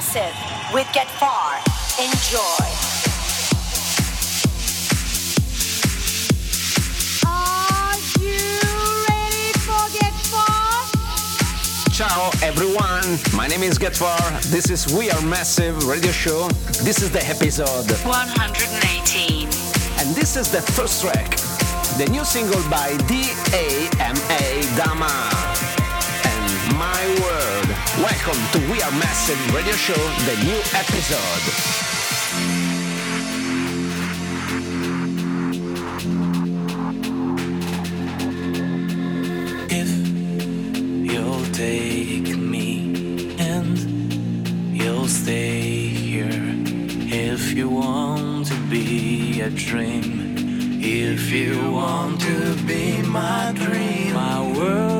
Massive with Get Far. Enjoy. Are you ready for Get Far? Ciao everyone, my name is Get Far. This is We Are Massive radio show. This is the episode 118. and this is the first track, the new single by D-A-M-A Dama and My World. Welcome to We Are Massive radio show, the new episode. If you'll take me and you'll stay here. If you want to be a dream, if you want to be my dream, my world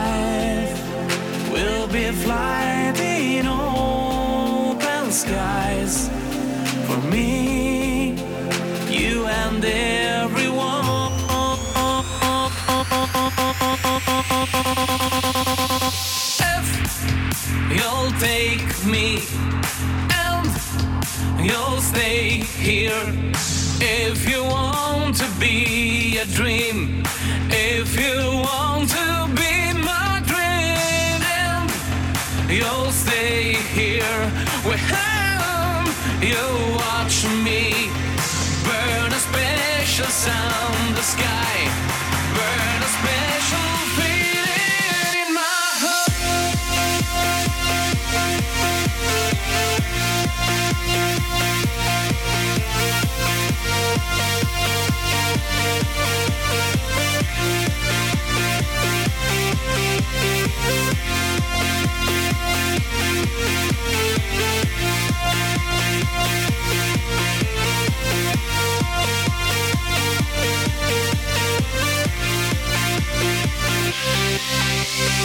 flight in open skies. For me, the sky, burn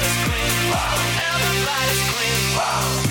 Everybody's clean. Everybody's clean.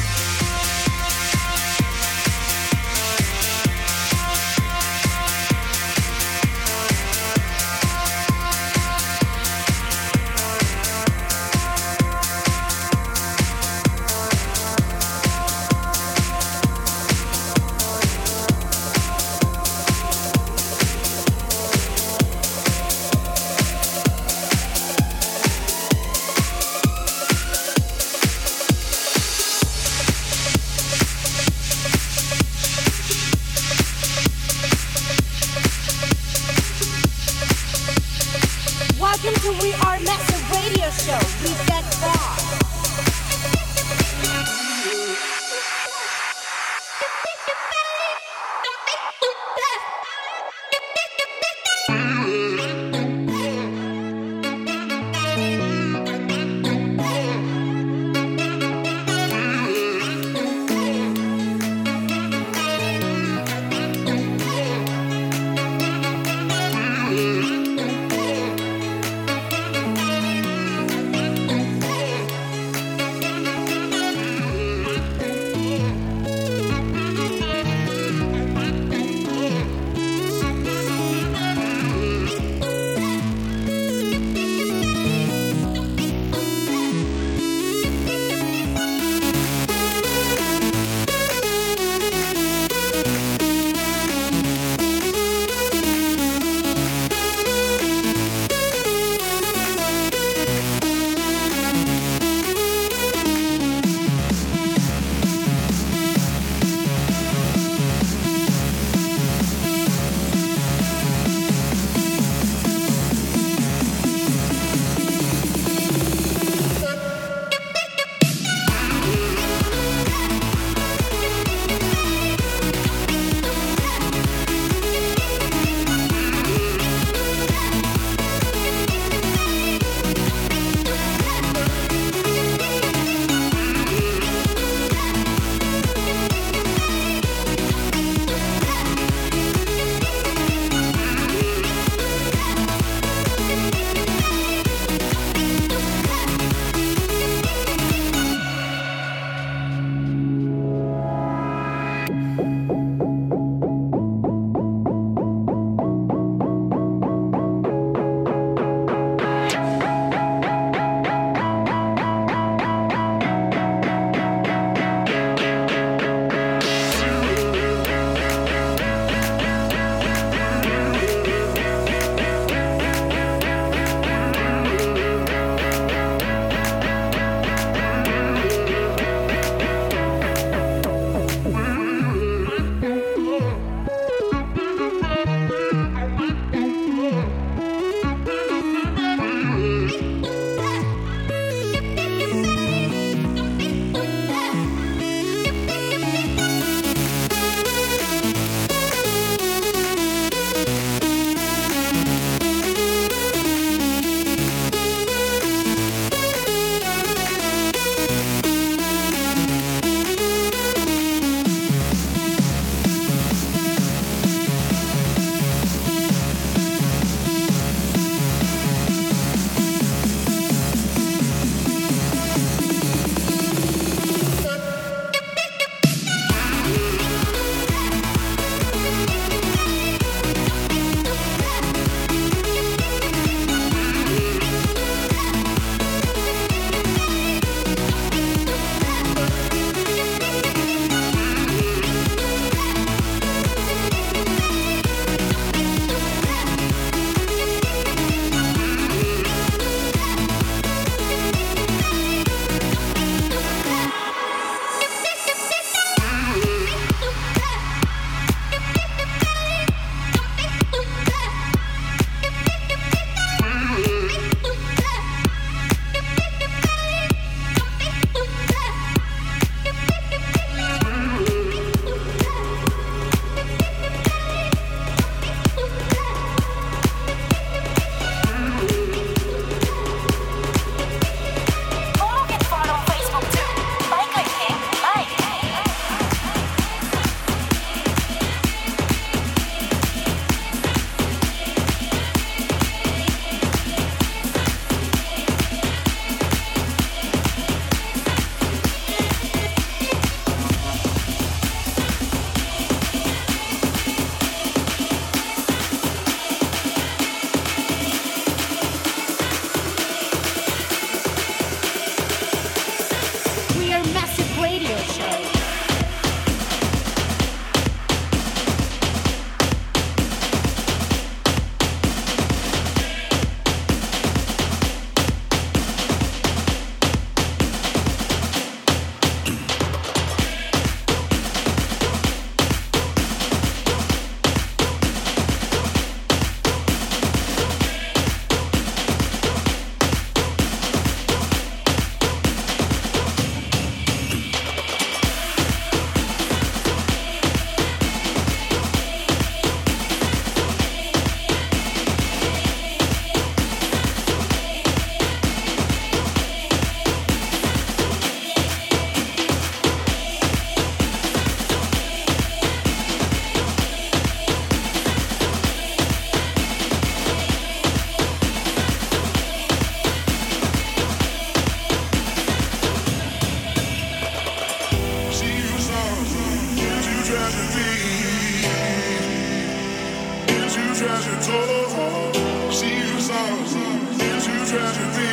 into tragedy,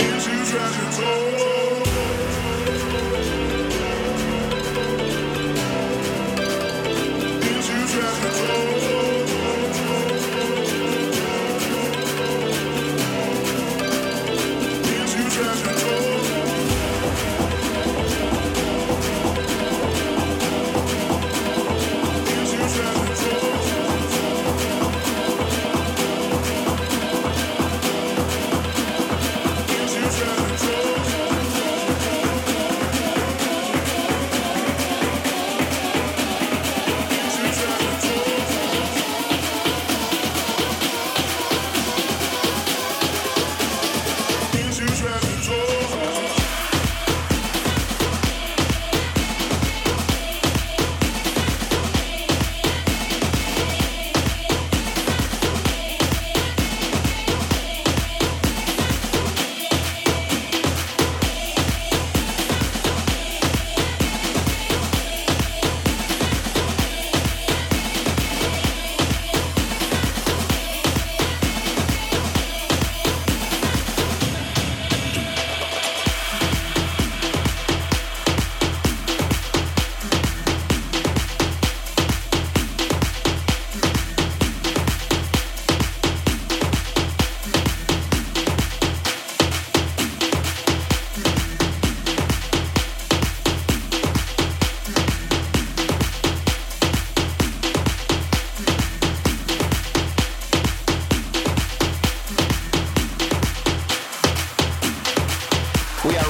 into tragedy.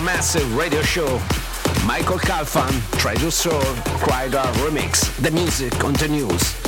Massive radio show. Michael Calfan, Treasured Soul, Kryder Remix. The music continues.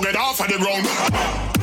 to get off of the ground.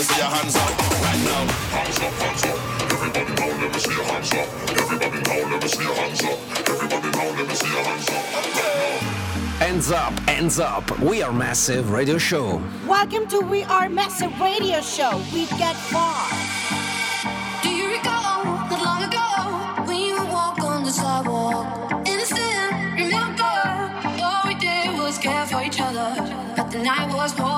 Me see your hands up. Right now, hands up, hands up. Everybody now, let me see your hands up. Everybody now, let me see your hands up. Everybody now, let me see your hands up. Right now. Hands up, hands up. We are Massive Radio Show. Welcome to We Are Massive Radio Show with Get Far. Do you recall not long ago when you would walk on the sidewalk? Innocent, remember all we did was care for each other. But the night was warm,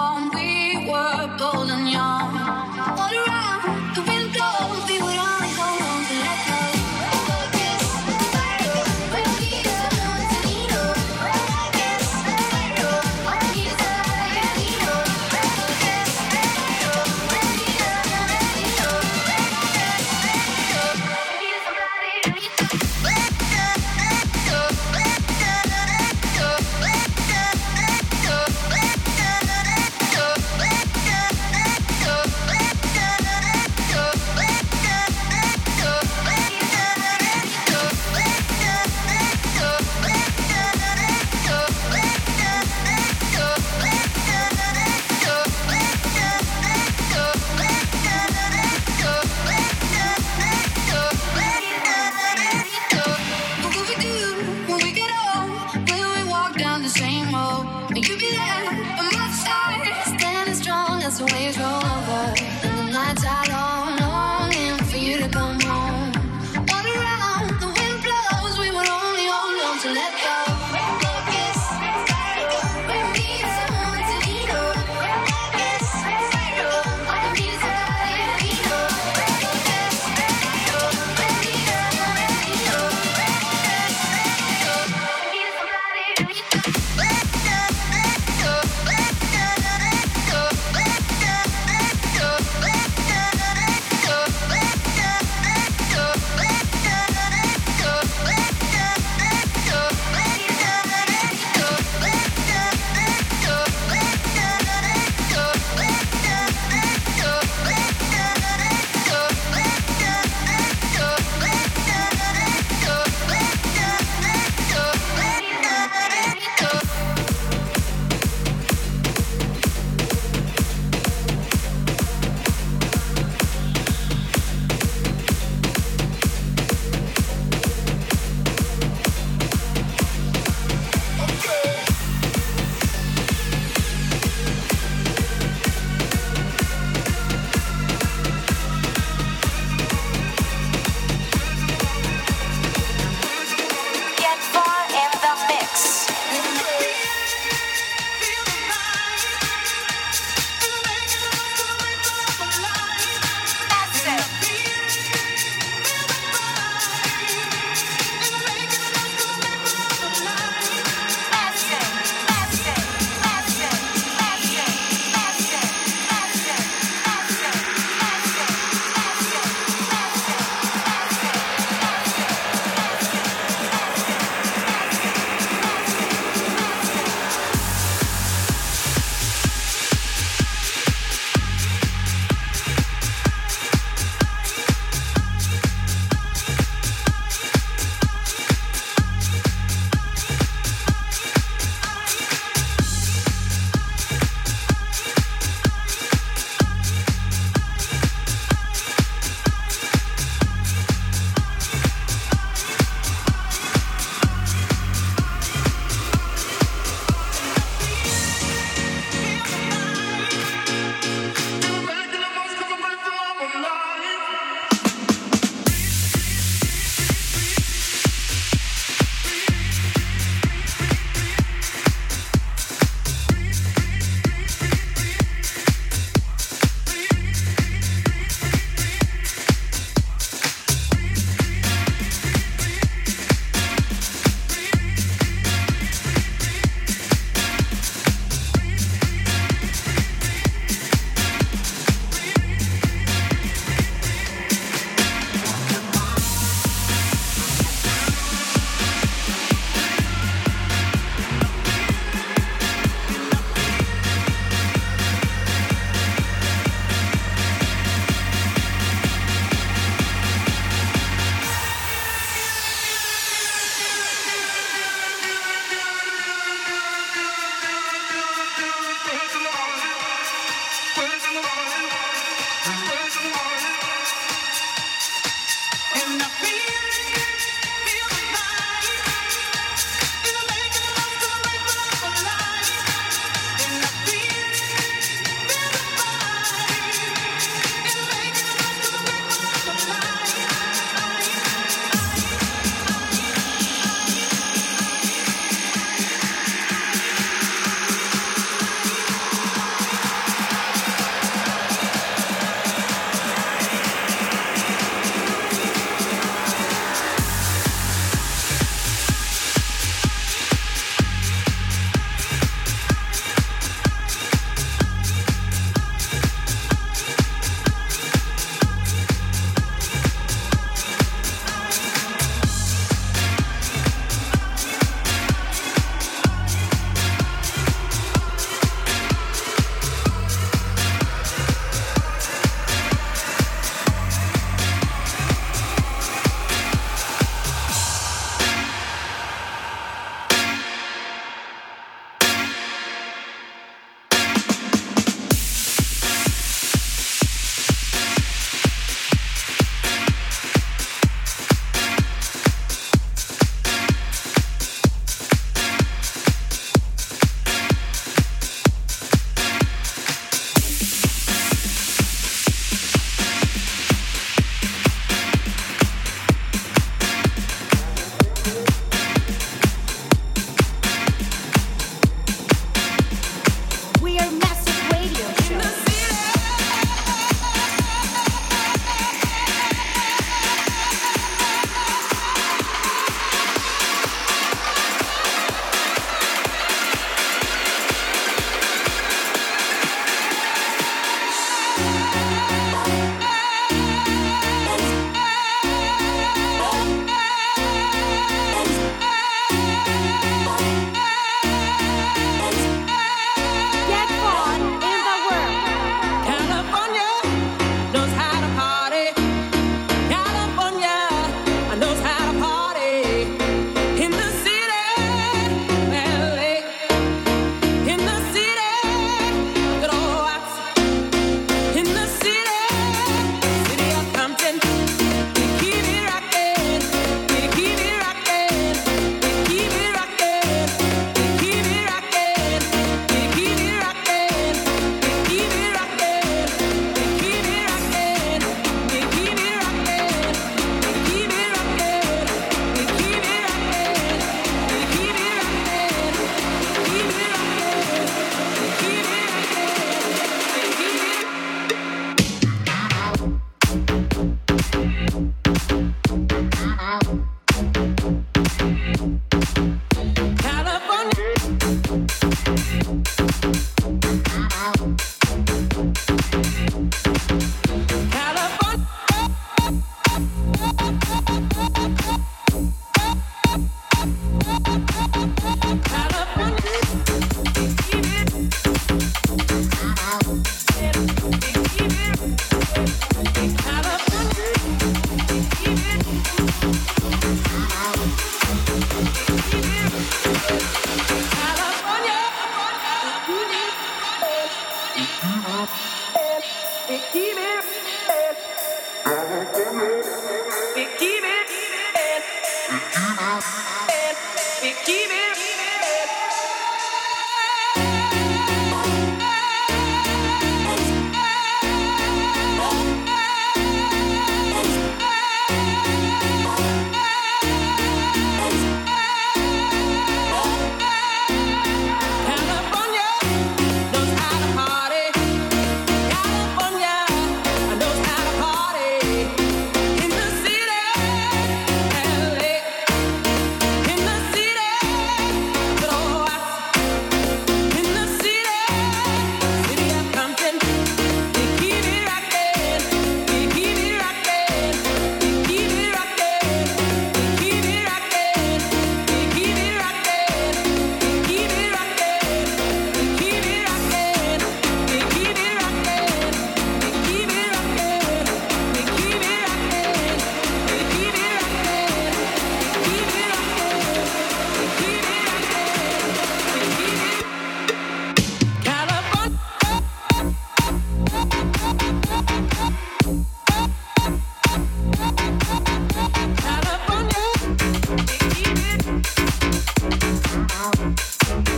Thank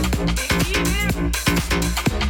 you.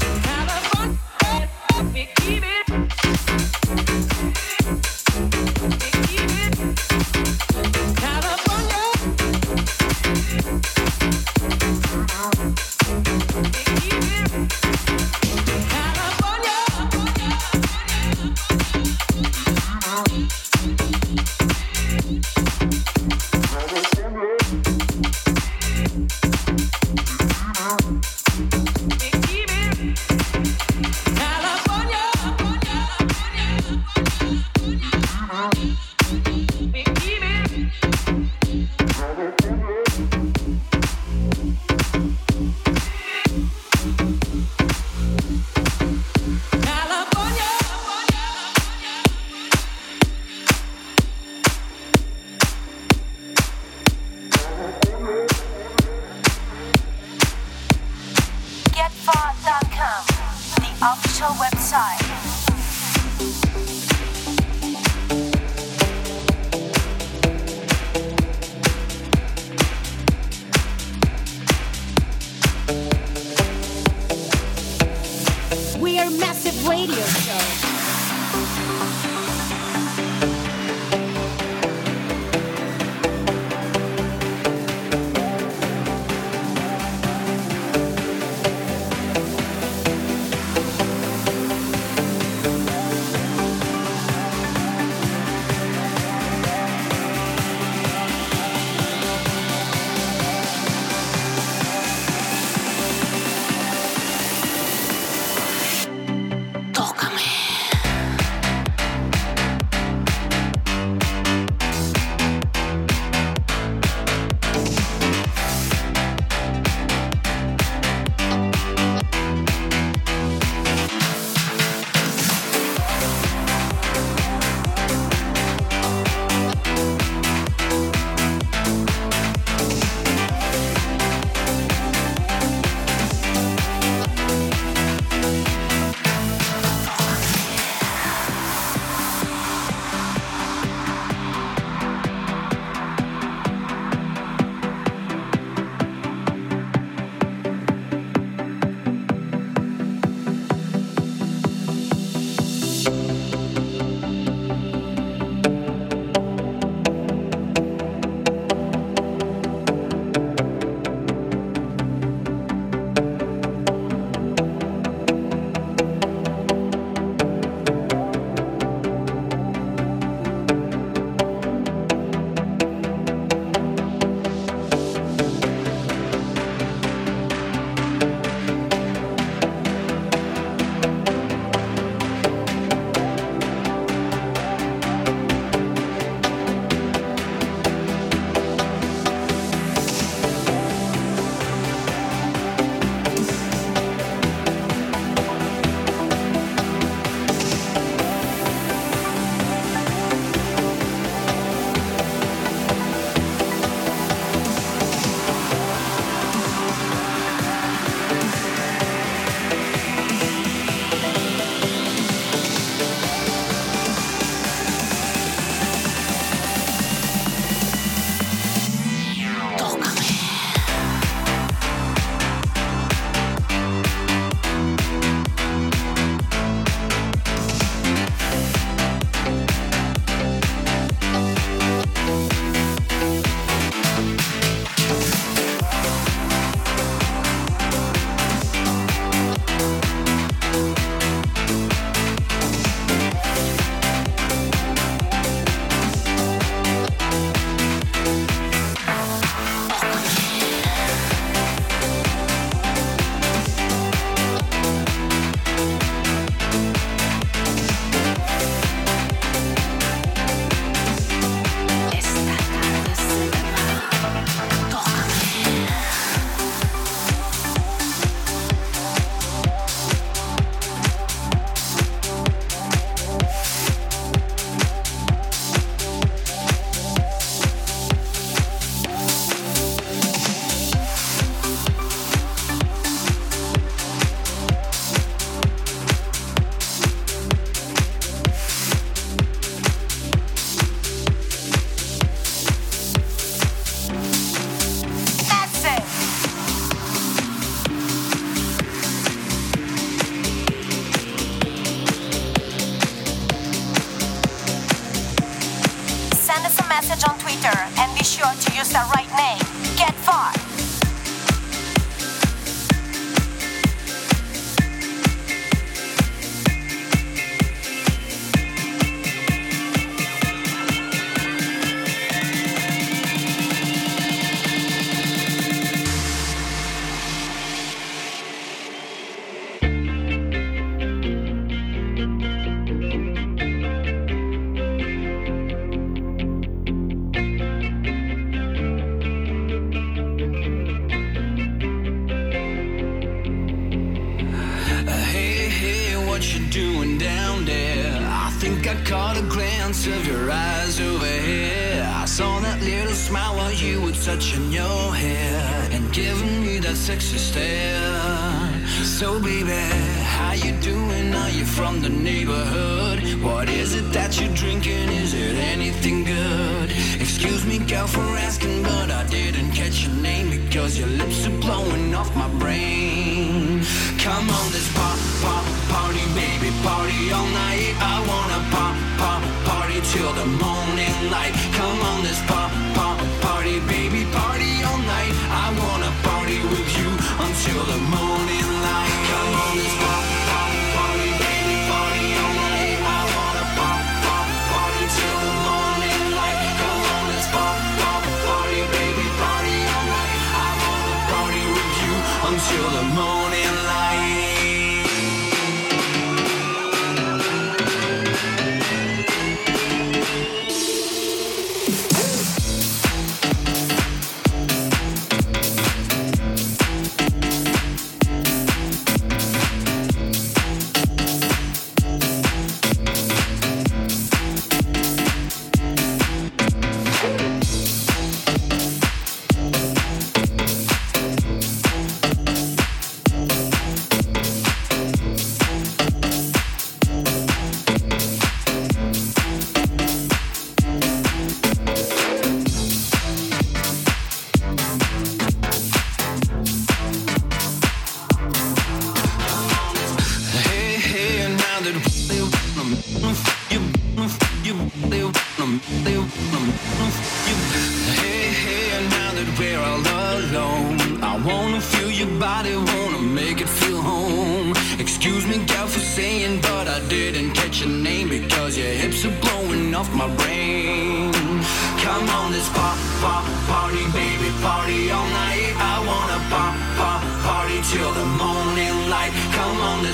Caught a glance of your eyes over here. I saw that little smile while you were touching your hair and giving me that sexy stare. So baby, how you doing? Are you from the neighborhood? What is it that you're drinking? Is it anything good? Excuse me, girl, for asking, but I didn't catch your name because your lips are blowing off my brain. Come on, this pop, party, baby, party all night. I wanna pop, pop, party till the morning light. Come on, this pop, pop, party, baby, party all night. I wanna party with you until the morning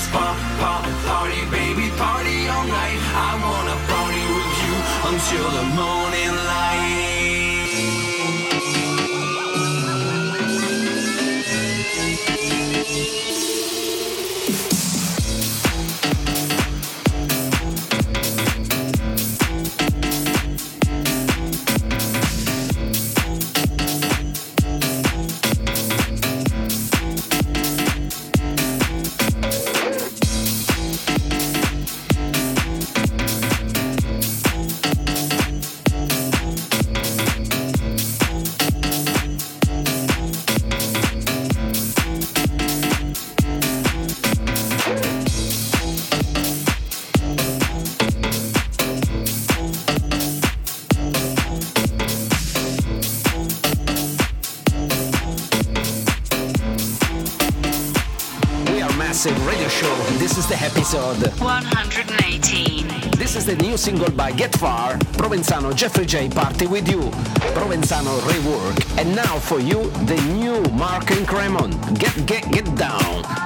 It's pop, pop, party, baby. Episode. 118. This is the new single by Get Far, Provenzano Jeffrey Jey Party with You, Provenzano Rework. And now for you, the new Mark and Cremon. Get, get, get down.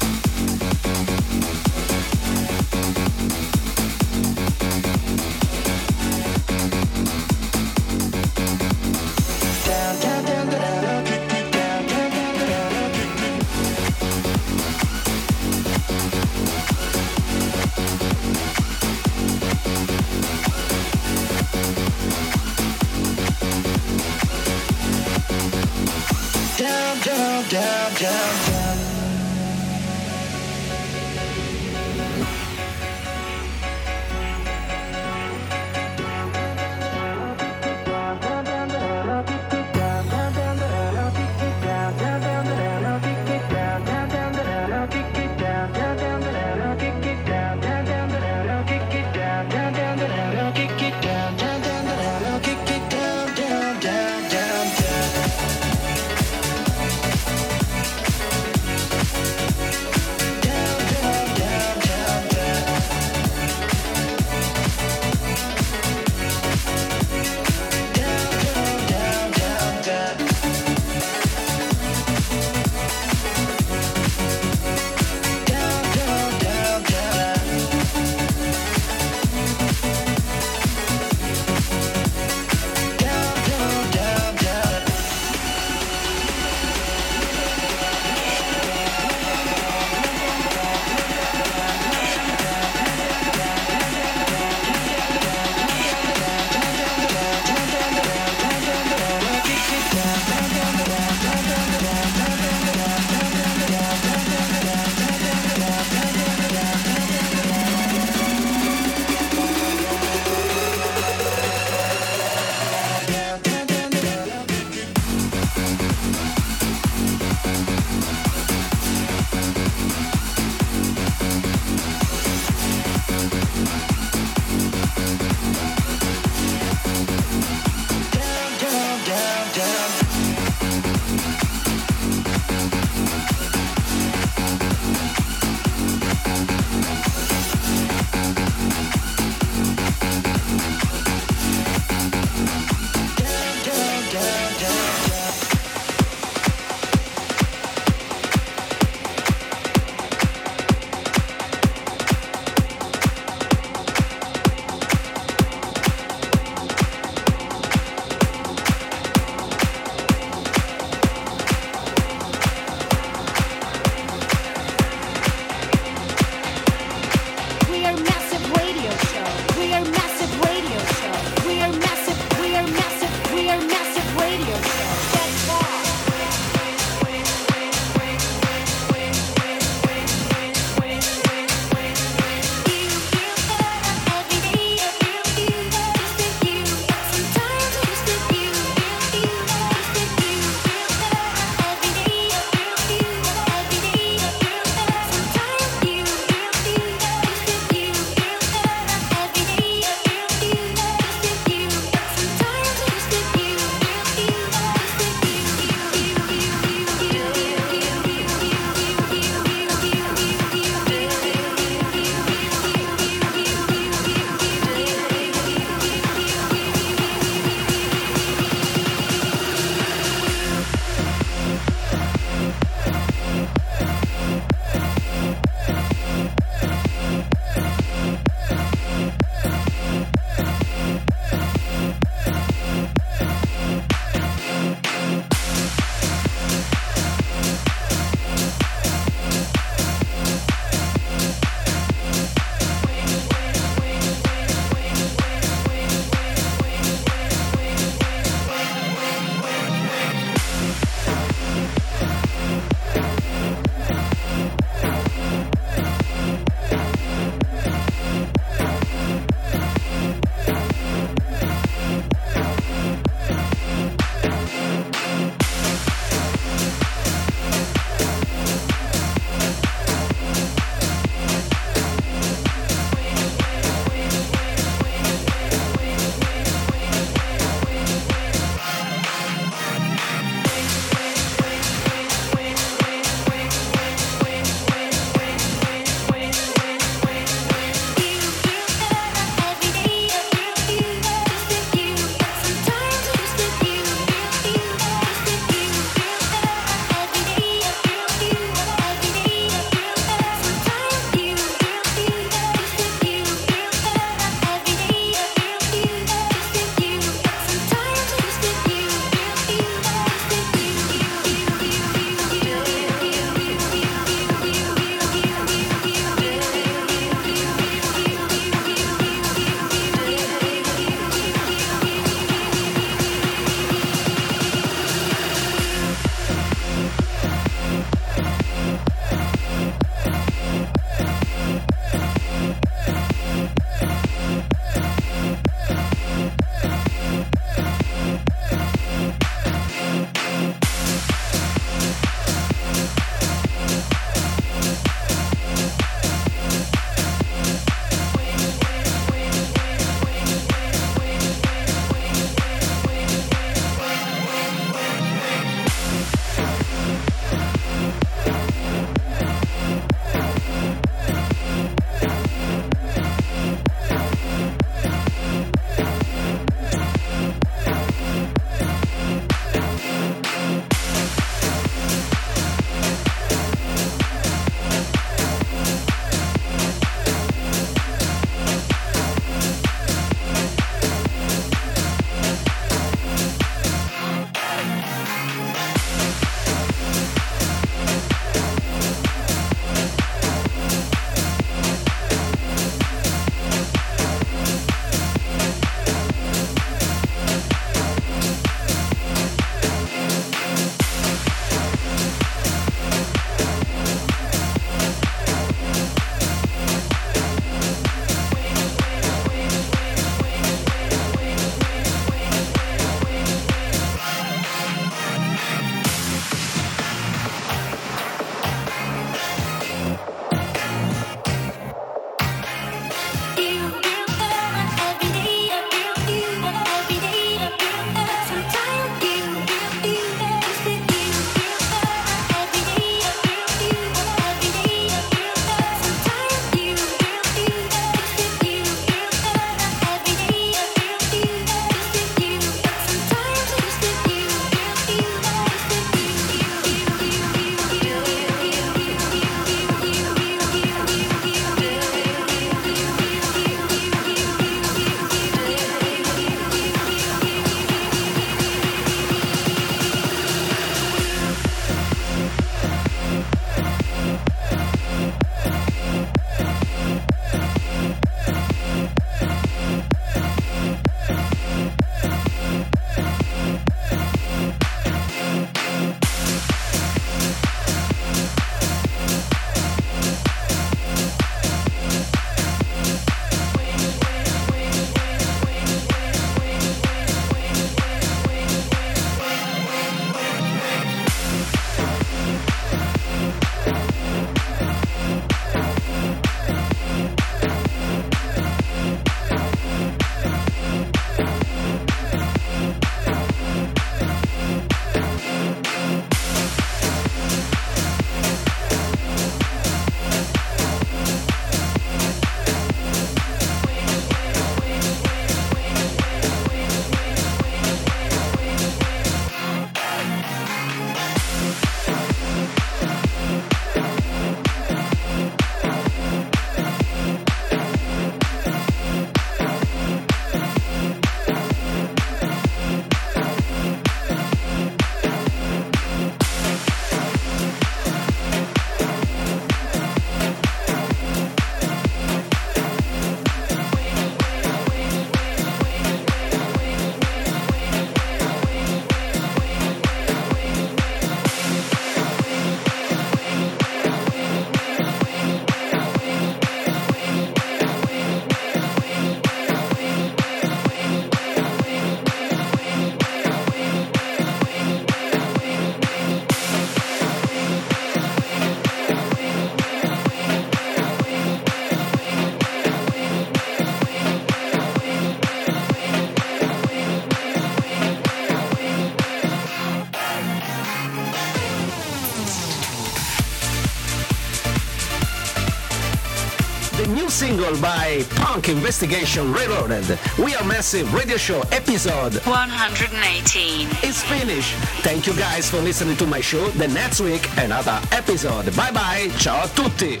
By Punk Investigation Reloaded. We Are Massive Radio Show episode 118. It's finished. Thank you guys for listening to my show. The next week, another episode. Bye bye. Ciao a tutti.